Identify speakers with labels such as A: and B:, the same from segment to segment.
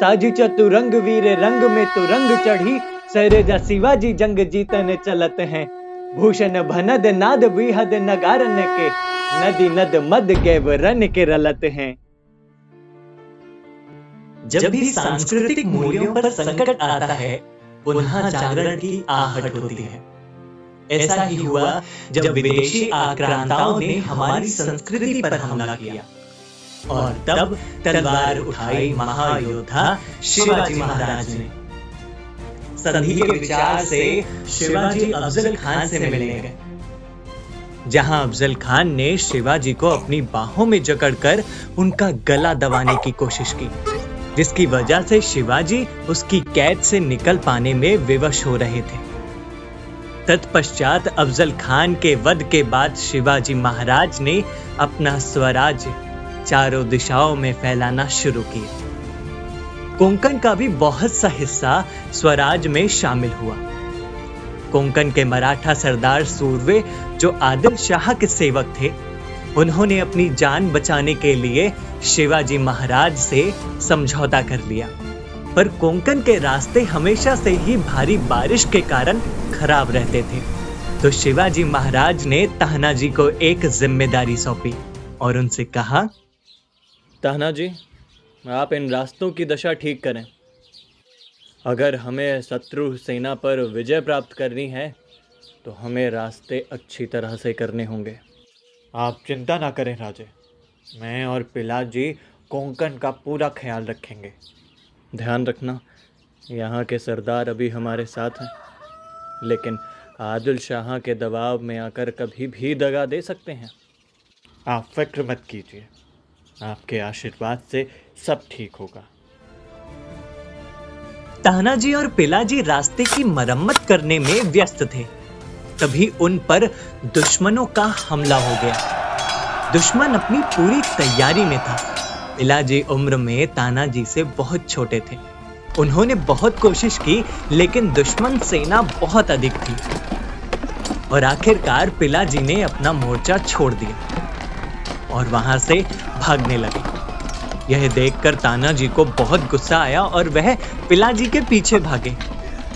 A: साजी चतुरंग वीर रंग में तो रंग चढ़ी। सरेजा शिवाजी जंग जीतने चलत हैं। भूषण भनद नाद विहद नगारन के। नदी नद मद गैव रन के रलत हैं।
B: जब भी सांस्कृतिक मूल्यों पर संकट आता है, पुनः जागरण की आहट होती है। ऐसा ही हुआ जब विदेशी आक्रांताओं ने हमारी संस्कृति पर हमला किया। और तब तलवार उठाई महायोद्धा शिवाजी महाराज ने। संधि के विचार से शिवाजी अफजल खान से मिलने गए।
A: जहाँ अफजल खान ने शिवाजी को अपनी बाहों में जकड़कर उनका गला दबाने की कोशिश की, जिसकी वजह से शिवाजी उसकी कैद से निकल पाने में विवश हो रहे थे। तत्पश्चात अफजल खान के वध के बाद शिवाजी महाराज ने अपना स्वराज्य चारों दिशाओं में फैलाना शुरू किया कोंकण का भी बहुत सा हिस्सा स्वराज में शामिल हुआ। कोंकण के मराठा सरदार सूरवे, जो आदिल शाह के सेवक थे, उन्होंने अपनी जान बचाने के लिए शिवाजी महाराज से समझौता कर लिया। पर कोंकण के रास्ते हमेशा से ही भारी बारिश के कारण खराब रहते थे। तो शिवाजी महाराज ने ताना जी को एक ज़िम्मेदारी सौंपी और उनसे कहा ताना जी, आप इन रास्तों की दशा ठीक करें। अगर हमें शत्रु सेना पर विजय प्राप्त करनी है तो हमें रास्ते अच्छी तरह से करने होंगे। आप चिंता ना करें राजे, मैं और पिला जी कोंकण का पूरा ख्याल रखेंगे। ध्यान रखना, यहाँ के सरदार अभी हमारे साथ हैं, लेकिन आदिल शाह के दबाव में आकर कभी भी दगा दे सकते हैं। आप फ़िक्र मत कीजिए। आपके आशीर्वाद से सब ठीक होगा।
B: तानाजी और पिलाजी रास्ते की मरम्मत करने में व्यस्त थे। तभी उन पर दुश्मनों का हमला हो गया। दुश्मन अपनी पूरी तैयारी में था। पिलाजी उम्र में तानाजी से बहुत छोटे थे। उन्होंने बहुत कोशिश की, लेकिन दुश्मन सेना बहुत अधिक थी। और आखिरकार पिलाजी ने अपना मोर्चा छोड़ दिया। और वहाँ से भागने लगे। यह देखकर तानाजी को बहुत गुस्सा आया और वह पिलाजी के पीछे भागे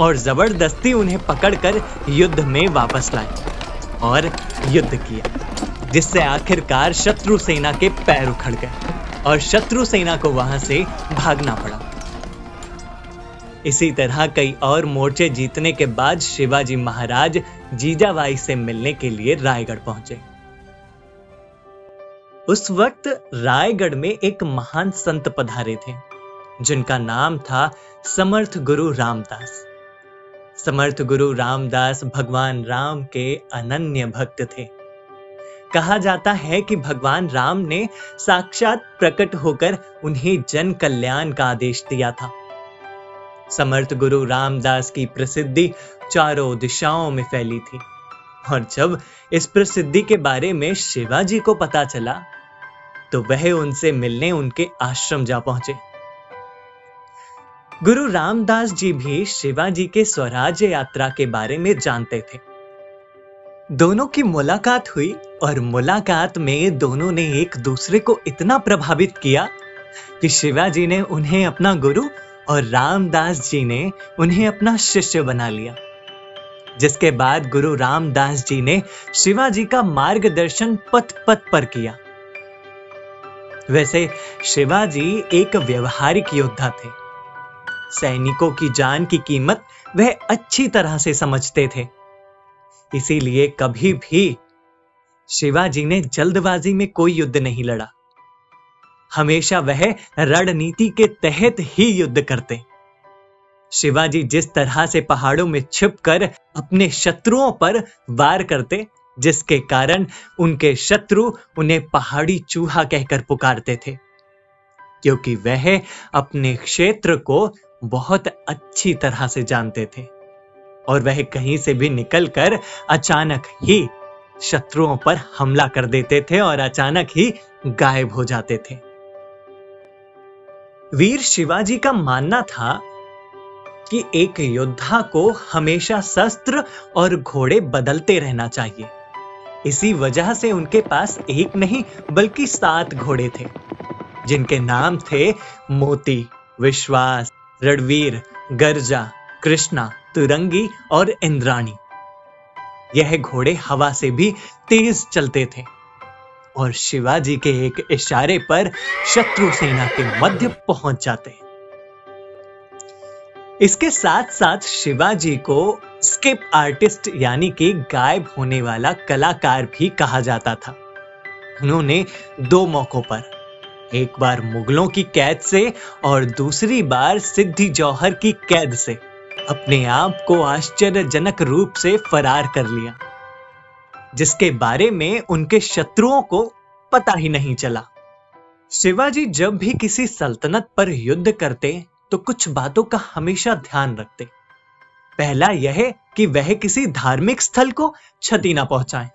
B: और ज़बरदस्ती उन्हें पकड़कर युद्ध में वापस लाए और युद्ध किया, जिससे आखिरकार शत्रु सेना के पैर उखड़ गए और शत्रु सेना को वहाँ से भागना पड़ा। इसी तरह कई और मोर्चे जीतने के बाद शिवाजी महाराज जीजाबाई से मिलने के लिए रायगढ़ पहुँचे। उस वक्त रायगढ़ में एक महान संत पधारे थे, जिनका नाम था समर्थ गुरु रामदास। समर्थ गुरु रामदास भगवान राम के अनन्य भक्त थे। कहा जाता है कि भगवान राम ने साक्षात प्रकट होकर उन्हें जन कल्याण का आदेश दिया था। समर्थ गुरु रामदास की प्रसिद्धि चारों दिशाओं में फैली थी, और जब इस प्रसिद्धि के बारे में शिवाजी को पता चला तो वह उनसे मिलने उनके आश्रम जा पहुँचे। गुरु रामदास जी भी शिवाजी के स्वराज्य यात्रा के बारे में जानते थे। दोनों की मुलाकात हुई और मुलाकात में दोनों ने एक दूसरे को इतना प्रभावित किया कि शिवाजी ने उन्हें अपना गुरु और रामदास जी ने उन्हें अपना शिष्य बना लिया, जिसके बाद गुरु रामदास जी ने शिवाजी का मार्गदर्शन पथ पथ पर किया। वैसे शिवाजी एक व्यवहारिक योद्धा थे। सैनिकों की जान की कीमत वह अच्छी तरह से समझते थे। इसीलिए कभी भी शिवाजी ने जल्दबाजी में कोई युद्ध नहीं लड़ा। हमेशा वह रणनीति के तहत ही युद्ध करते। शिवाजी जिस तरह से पहाड़ों में छिपकर अपने शत्रुओं पर वार करते जिसके कारण उनके शत्रु उन्हें पहाड़ी चूहा कहकर पुकारते थे, क्योंकि वह अपने क्षेत्र को बहुत अच्छी तरह से जानते थे और वह कहीं से भी निकलकर अचानक ही शत्रुओं पर हमला कर देते थे और अचानक ही गायब हो जाते थे। वीर शिवाजी का मानना था कि एक योद्धा को हमेशा शस्त्र और घोड़े बदलते रहना चाहिए। इसी वजह से उनके पास एक नहीं, बल्कि सात घोड़े थे, जिनके नाम थे मोती, विश्वास, रणवीर, गर्जा, कृष्णा, तुरंगी और इंद्राणी। यह घोड़े हवा से भी तेज चलते थे, और शिवाजी के एक इशारे पर शत्रु सेना के मध्य पहुँच जाते। इसके साथ साथ शिवाजी को स्किप आर्टिस्ट यानी कि गायब होने वाला कलाकार भी कहा जाता था। उन्होंने दो मौकों पर, एक बार मुगलों की कैद से और दूसरी बार सिद्धि जौहर की कैद से अपने आप को आश्चर्यजनक रूप से फरार कर लिया, जिसके बारे में उनके शत्रुओं को पता ही नहीं चला। शिवाजी जब भी किसी सल्तनत पर युद्ध करते तो कुछ बातों का हमेशा ध्यान रखते। पहला यह कि वह किसी धार्मिक स्थल को क्षति ना पहुंचाएँ।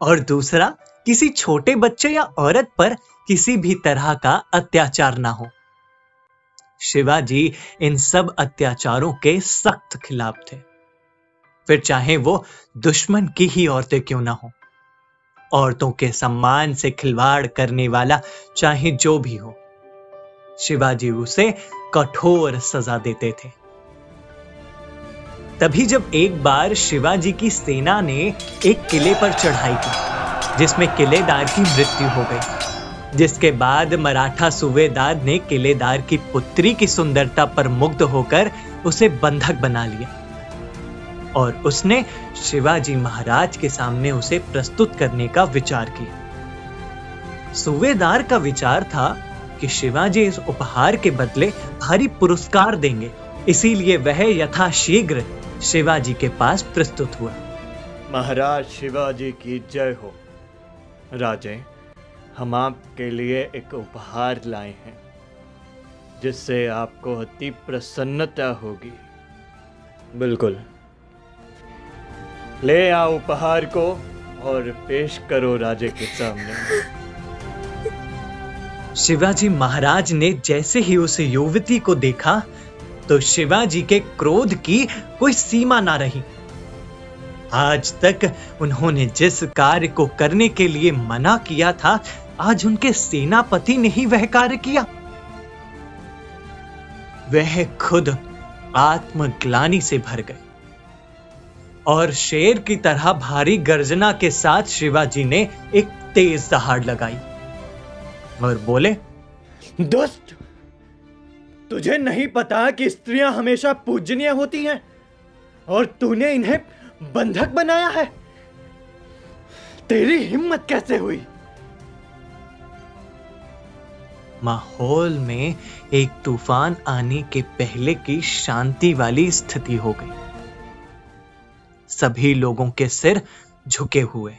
B: और दूसरा, किसी छोटे बच्चे या औरत पर किसी भी तरह का अत्याचार ना हो। शिवाजी इन सब अत्याचारों के सख्त खिलाफ थे। फिर चाहे वो दुश्मन की ही औरतें क्यों ना हो। औरतों के सम्मान से खिलवाड़ करने वाला चाहे जो भी हो, शिवाजी उसे कठोर सजा देते थे। तभी जब एक बार शिवाजी की सेना ने एक किले पर चढ़ाई की, जिसमें किलेदार की मृत्यु हो गई, जिसके बाद मराठा सूबेदार ने किलेदार की पुत्री की सुंदरता पर मुग्ध होकर उसे बंधक बना लिया और उसने शिवाजी महाराज के सामने उसे प्रस्तुत करने का विचार किया। सूबेदार का विचार था कि शिवाजी इस उपहार के बदले भारी पुरस्कार देंगे, इसीलिए वह यथाशीघ्र शिवाजी के पास प्रस्तुत हुआ।
A: महाराज शिवाजी की जय हो। राजे हम आपके लिए एक उपहार लाए हैं जिससे आपको अति प्रसन्नता होगी। बिल्कुल। ले आओ उपहार को और पेश करो राजे के सामने।
B: शिवाजी महाराज ने जैसे ही उस युवती को देखा तो शिवाजी के क्रोध की कोई सीमा ना रही। आज तक उन्होंने जिस कार्य को करने के लिए मना किया था, आज उनके सेनापति ने ही वह कार्य किया। वह खुद आत्मग्लानी से भर गए। और शेर की तरह भारी गर्जना के साथ शिवाजी ने एक तेज दहाड़ लगाई और बोले
A: दोस्त तुझे नहीं पता कि स्त्रियाँ हमेशा पूजनीय होती हैं, और तूने इन्हें बंधक बनाया है। तेरी हिम्मत कैसे हुई?
B: माहौल में एक तूफ़ान आने के पहले की शांति वाली स्थिति हो गई। सभी लोगों के सिर झुके हुए।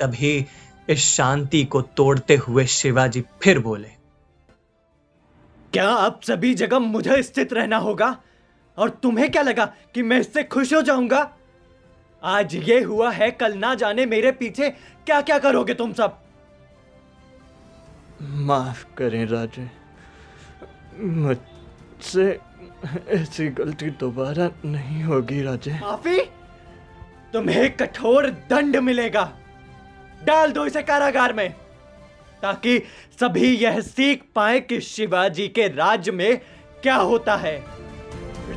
B: तभी इस शांति को तोड़ते हुए शिवाजी फिर बोले
A: क्या अब सभी जगह मुझे स्थित रहना होगा? और तुम्हें क्या लगा कि मैं इससे खुश हो जाऊँगा? आज ये हुआ है कल ना जाने मेरे पीछे क्या क्या करोगे तुम सब? माफ़ करें राजे। मुझसे ऐसी गलती दोबारा नहीं होगी राजे। माफ़ी? तुम्हें कठोर दंड मिलेगा। डाल दो इसे कारागार में। ताकि सभी यह सीख पाए कि शिवाजी के राज्य में क्या होता है।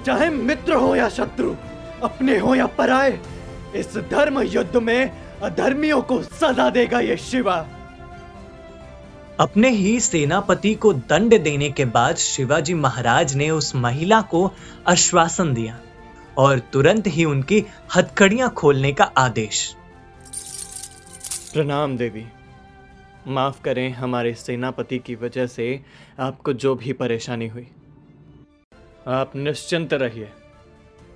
A: चाहे मित्र हो या शत्रु अपने हो या पराए इस धर्म युद्ध में अधर्मियों को सजा देगा ये शिवा।
B: अपने ही सेनापति को दंड देने के बाद शिवाजी महाराज ने उस महिला को आश्वासन दिया और तुरंत ही उनकी हथकड़ियाँ खोलने का आदेश।
A: प्रणाम देवी। माफ़ करें हमारे सेनापति की वजह से आपको जो भी परेशानी हुई। आप निश्चिंत रहिए।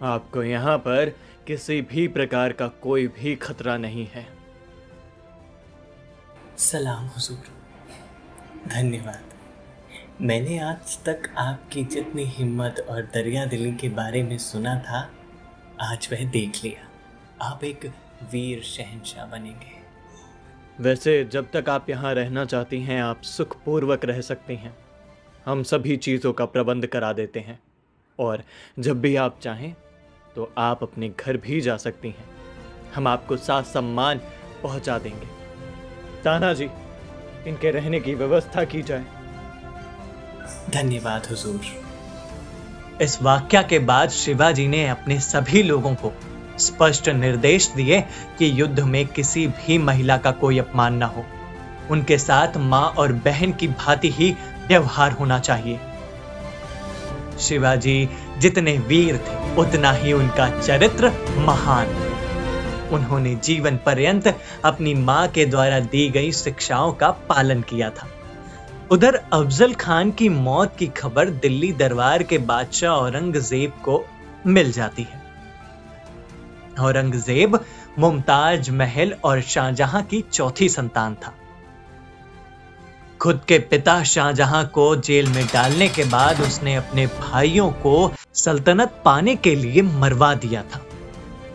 A: आपको यहाँ पर किसी भी प्रकार का कोई भी खतरा नहीं है।
C: सलाम हुजूर। धन्यवाद। मैंने आज तक आपकी जितनी हिम्मत और दरिया दिली के बारे में सुना था, आज वह देख लिया। आप एक वीर शहनशाह बनेंगे।
A: वैसे जब तक आप यहाँ रहना चाहती हैं, आप सुखपूर्वक रह सकती हैं। हम सभी चीज़ों का प्रबंध करा देते हैं। और जब भी आप चाहें तो आप अपने घर भी जा सकती हैं। हम आपको साथ सम्मान पहुँचा देंगे। ताना जी, इनके रहने की व्यवस्था की जाए।
C: धन्यवाद, हुजूर।
B: इस वाक्य के बाद शिवाजी ने अपने सभी लोगों को स्पष्ट निर्देश दिए कि युद्ध में किसी भी महिला का कोई अपमान न हो। उनके साथ माँ और बहन की भांति ही व्यवहार होना चाहिए। शिवाजी जितने वीर थे, उतना ही उनका चरित्र महान। उन्होंने जीवन पर्यंत अपनी माँ के द्वारा दी गई शिक्षाओं का पालन किया था। उधर अफजल खान की मौत की खबर दिल्ली दरबार के बादशाह औरंगज़ेब को मिल जाती है। औरंगज़ेब, मुमताज़ महल और शाहजहां की चौथी संतान था। खुद के पिता शाहजहां को जेल में डालने के बाद उसने अपने भाइयों को सल्तनत पाने के लिए मरवा दिया था।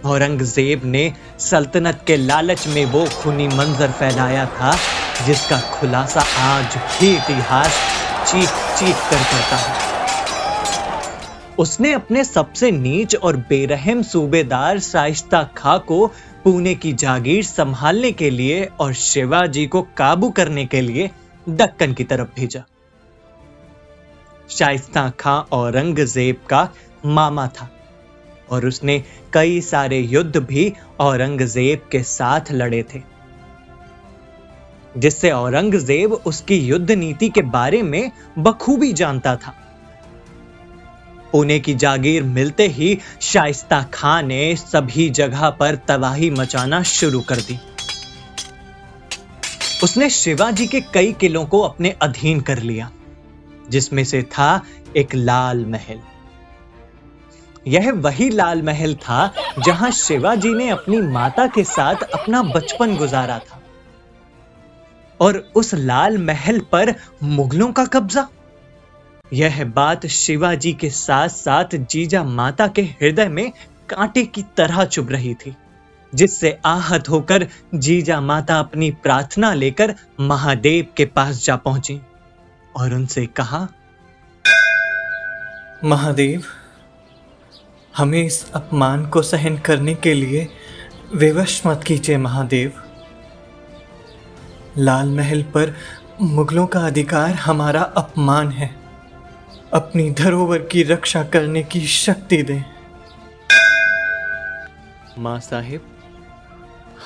B: औरंगज़ेब ने सल्तनत के लालच में वो खूनी मंजर फैलाया था, जिसका खुलासा आज भी इतिहास चीख चीख कर करता है। उसने अपने सबसे नीच और बेरहम सूबेदार शाइस्ता खा को पुणे की जागीर संभालने के लिए और शिवाजी को काबू करने के लिए दक्कन की तरफ़ भेजा। शाइस्ता खां औरंगज़ेब का मामा था और उसने कई सारे युद्ध भी औरंगज़ेब के साथ लड़े थे, जिससे औरंगज़ेब उसकी युद्ध नीति के बारे में बखूबी जानता था। पुणे की जागीर मिलते ही शाइस्ता खां ने सभी जगह पर तबाही मचाना शुरू कर दी। उसने शिवाजी के कई किलों को अपने अधीन कर लिया, जिसमें से था एक लाल महल। यह वही लाल महल था जहाँ शिवाजी ने अपनी माता के साथ अपना बचपन गुजारा था। और उस लाल महल पर मुगलों का कब्जा। यह बात शिवाजी के साथ साथ जीजा माता के हृदय में कांटे की तरह चुभ रही थी, जिससे आहत होकर जीजा माता अपनी प्रार्थना लेकर महादेव के पास जा पहुँची और उनसे कहा,
C: महादेव, हमें इस अपमान को सहन करने के लिए विवश मत कीजिए महादेव। लाल महल पर मुगलों का अधिकार हमारा अपमान है। अपनी धरोहर की रक्षा करने की शक्ति दें।
A: माँ साहिब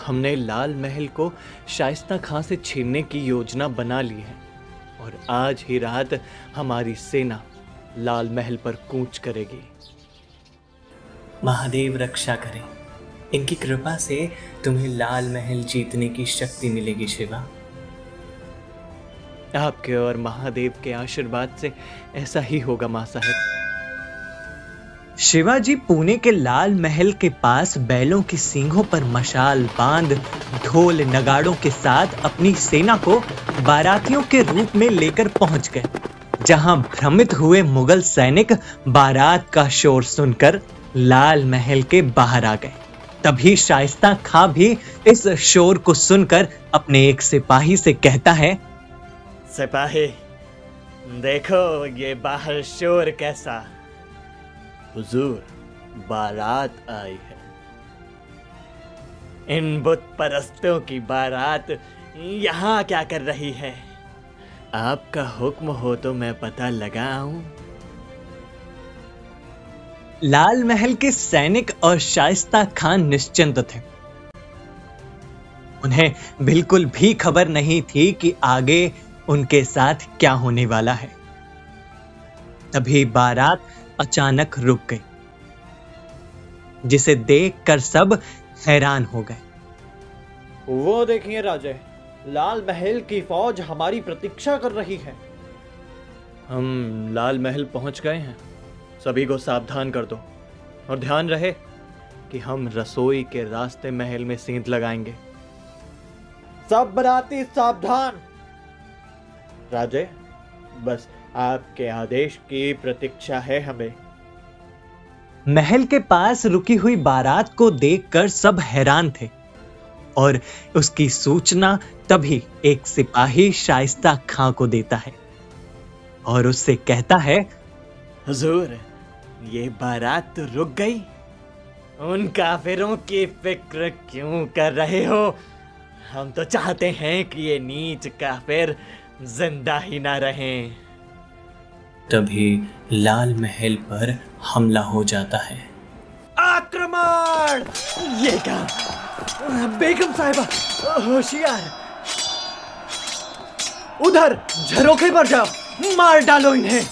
A: हमने लाल महल को शाइस्ता खां से छीनने की योजना बना ली है और आज ही रात हमारी सेना लाल महल पर कूच करेगी।
C: महादेव रक्षा करें। इनकी कृपा से तुम्हें लाल महल जीतने की शक्ति मिलेगी शिवा।
A: आपके और महादेव के आशीर्वाद से ऐसा ही होगा, माँ साहब।
B: शिवाजी पुणे के लाल महल के पास बैलों की सींगों पर मशाल बाँध, ढोल नगाड़ों के साथ अपनी सेना को बारातियों के रूप में लेकर पहुँच गए, जहाँ भ्रमित हुए मुगल सैनिक बारात का शोर सुनकर लाल महल के बाहर आ गए। तभी शाइस्ता खां भी इस शोर को सुनकर अपने एक सिपाही से कहता है
A: सिपाही देखो ये बाहर शोर कैसा। हुजूर, बारात आई है। इन बुत परस्तों की बारात यहाँ क्या कर रही है? आपका हुक्म हो तो मैं पता लगा लगाऊँ।
B: लाल महल के सैनिक और शाइस्ता खान निश्चिंत थे। उन्हें बिल्कुल भी खबर नहीं थी कि आगे उनके साथ क्या होने वाला है? तभी बारात अचानक रुक गई जिसे देखकर सब हैरान हो गए।
A: वो देखिए राजे लाल महल की फौज हमारी प्रतीक्षा कर रही है। हम लाल महल पहुँच गए हैं। सभी को सावधान कर दो और ध्यान रहे कि हम रसोई के रास्ते महल में सींत लगाएँगे। सब बराती सावधान। राजे बस आपके आदेश की प्रतीक्षा है हमें।
B: महल के पास रुकी हुई बारात को देखकर सब हैरान थे और उसकी सूचना तभी एक सिपाही शाइस्ता खां को देता है और उससे कहता है
A: हुजूर ये बारात तो रुक गई। उन काफिरों की फ़िक्र क्यों कर रहे हो? हम तो चाहते हैं कि ये नीच काफिर ज़िंदा ही ना रहें।
D: तभी लाल महल पर हमला हो जाता है।
A: आक्रमण! ये क्या? बेगम साहिबा होशियार उधर झरोखे पर जाओ मार डालो इन्हें।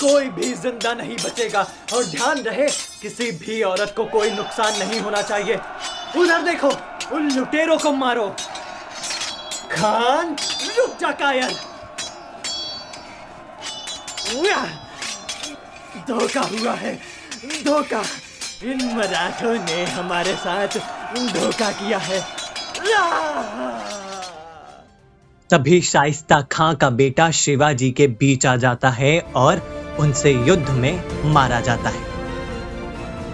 A: कोई भी ज़िंदा नहीं बचेगा और ध्यान रहे किसी भी औरत को कोई नुकसान नहीं होना चाहिए। उधर देखो उन लुटेरों को मारो। खान रुक जा कायर धोखा हुआ है धोखा इन मराठों ने हमारे साथ धोखा किया है
B: तभी शाइस्ता खां का बेटा शिवाजी के बीच आ जाता है और उनसे युद्ध में मारा जाता है।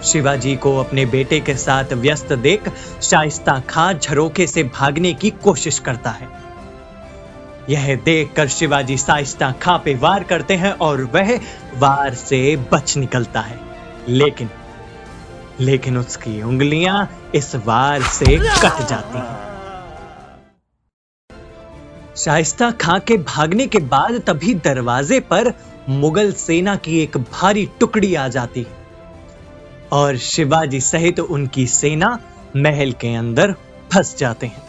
B: शिवाजी को अपने बेटे के साथ व्यस्त देख शाइस्ता खां झरोखे से भागने की कोशिश करता है। यह देखकर शिवाजी शाइस्ता खां पे वार करते हैं और वह वार से बच निकलता है। लेकिन लेकिन उसकी उंगलियाँ इस वार से कट जाती हैं। शाइस्ता खां के भागने के बाद तभी दरवाजे पर मुगल सेना की एक भारी टुकड़ी आ जाती और शिवाजी सहित तो उनकी सेना महल के अंदर फंस जाते हैं।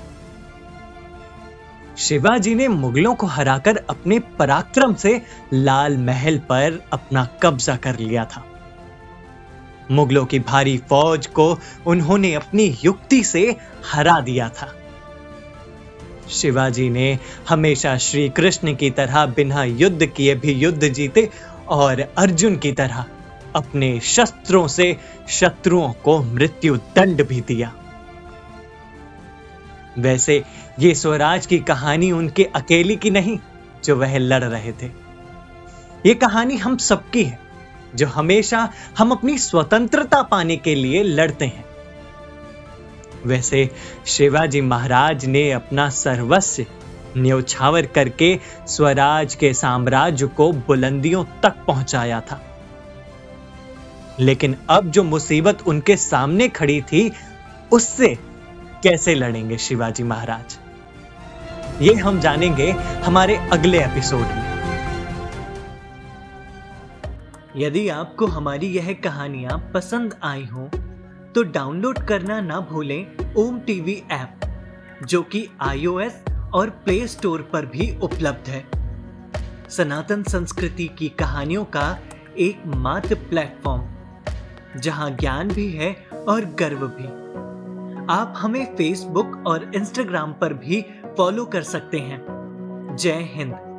B: शिवाजी ने मुगलों को हराकर अपने पराक्रम से लाल महल पर अपना कब्जा कर लिया था। मुगलों की भारी फौज को उन्होंने अपनी युक्ति से हरा दिया था। शिवाजी ने हमेशा श्री कृष्ण की तरह बिना युद्ध किए भी युद्ध जीते और अर्जुन की तरह अपने शस्त्रों से शत्रुओं को मृत्यु दंड भी दिया। वैसे ये स्वराज की कहानी उनके अकेली की नहीं, जो वह लड़ रहे थे। ये कहानी हम सबकी है, जो हमेशा हम अपनी स्वतंत्रता पाने के लिए लड़ते हैं। वैसे शिवाजी महाराज ने अपना सर्वस्व न्यौछावर करके स्वराज के साम्राज्य को बुलंदियों तक पहुँचाया था। लेकिन अब जो मुसीबत उनके सामने खड़ी थी, उससे कैसे लड़ेंगे शिवाजी महाराज? ये हम जानेंगे हमारे अगले एपिसोड में।
E: यदि आपको हमारी यह कहानियाँ पसंद आई हो तो डाउनलोड करना ना भूलें ओम टीवी ऐप, जो कि आईओएस और प्ले स्टोर पर भी उपलब्ध है। सनातन संस्कृति की कहानियों का एक मात्र प्लेटफॉर्म। जहाँ ज्ञान भी है और गर्व भी। आप हमें फेसबुक और इंस्टाग्राम पर भी फॉलो कर सकते हैं। जय हिंद।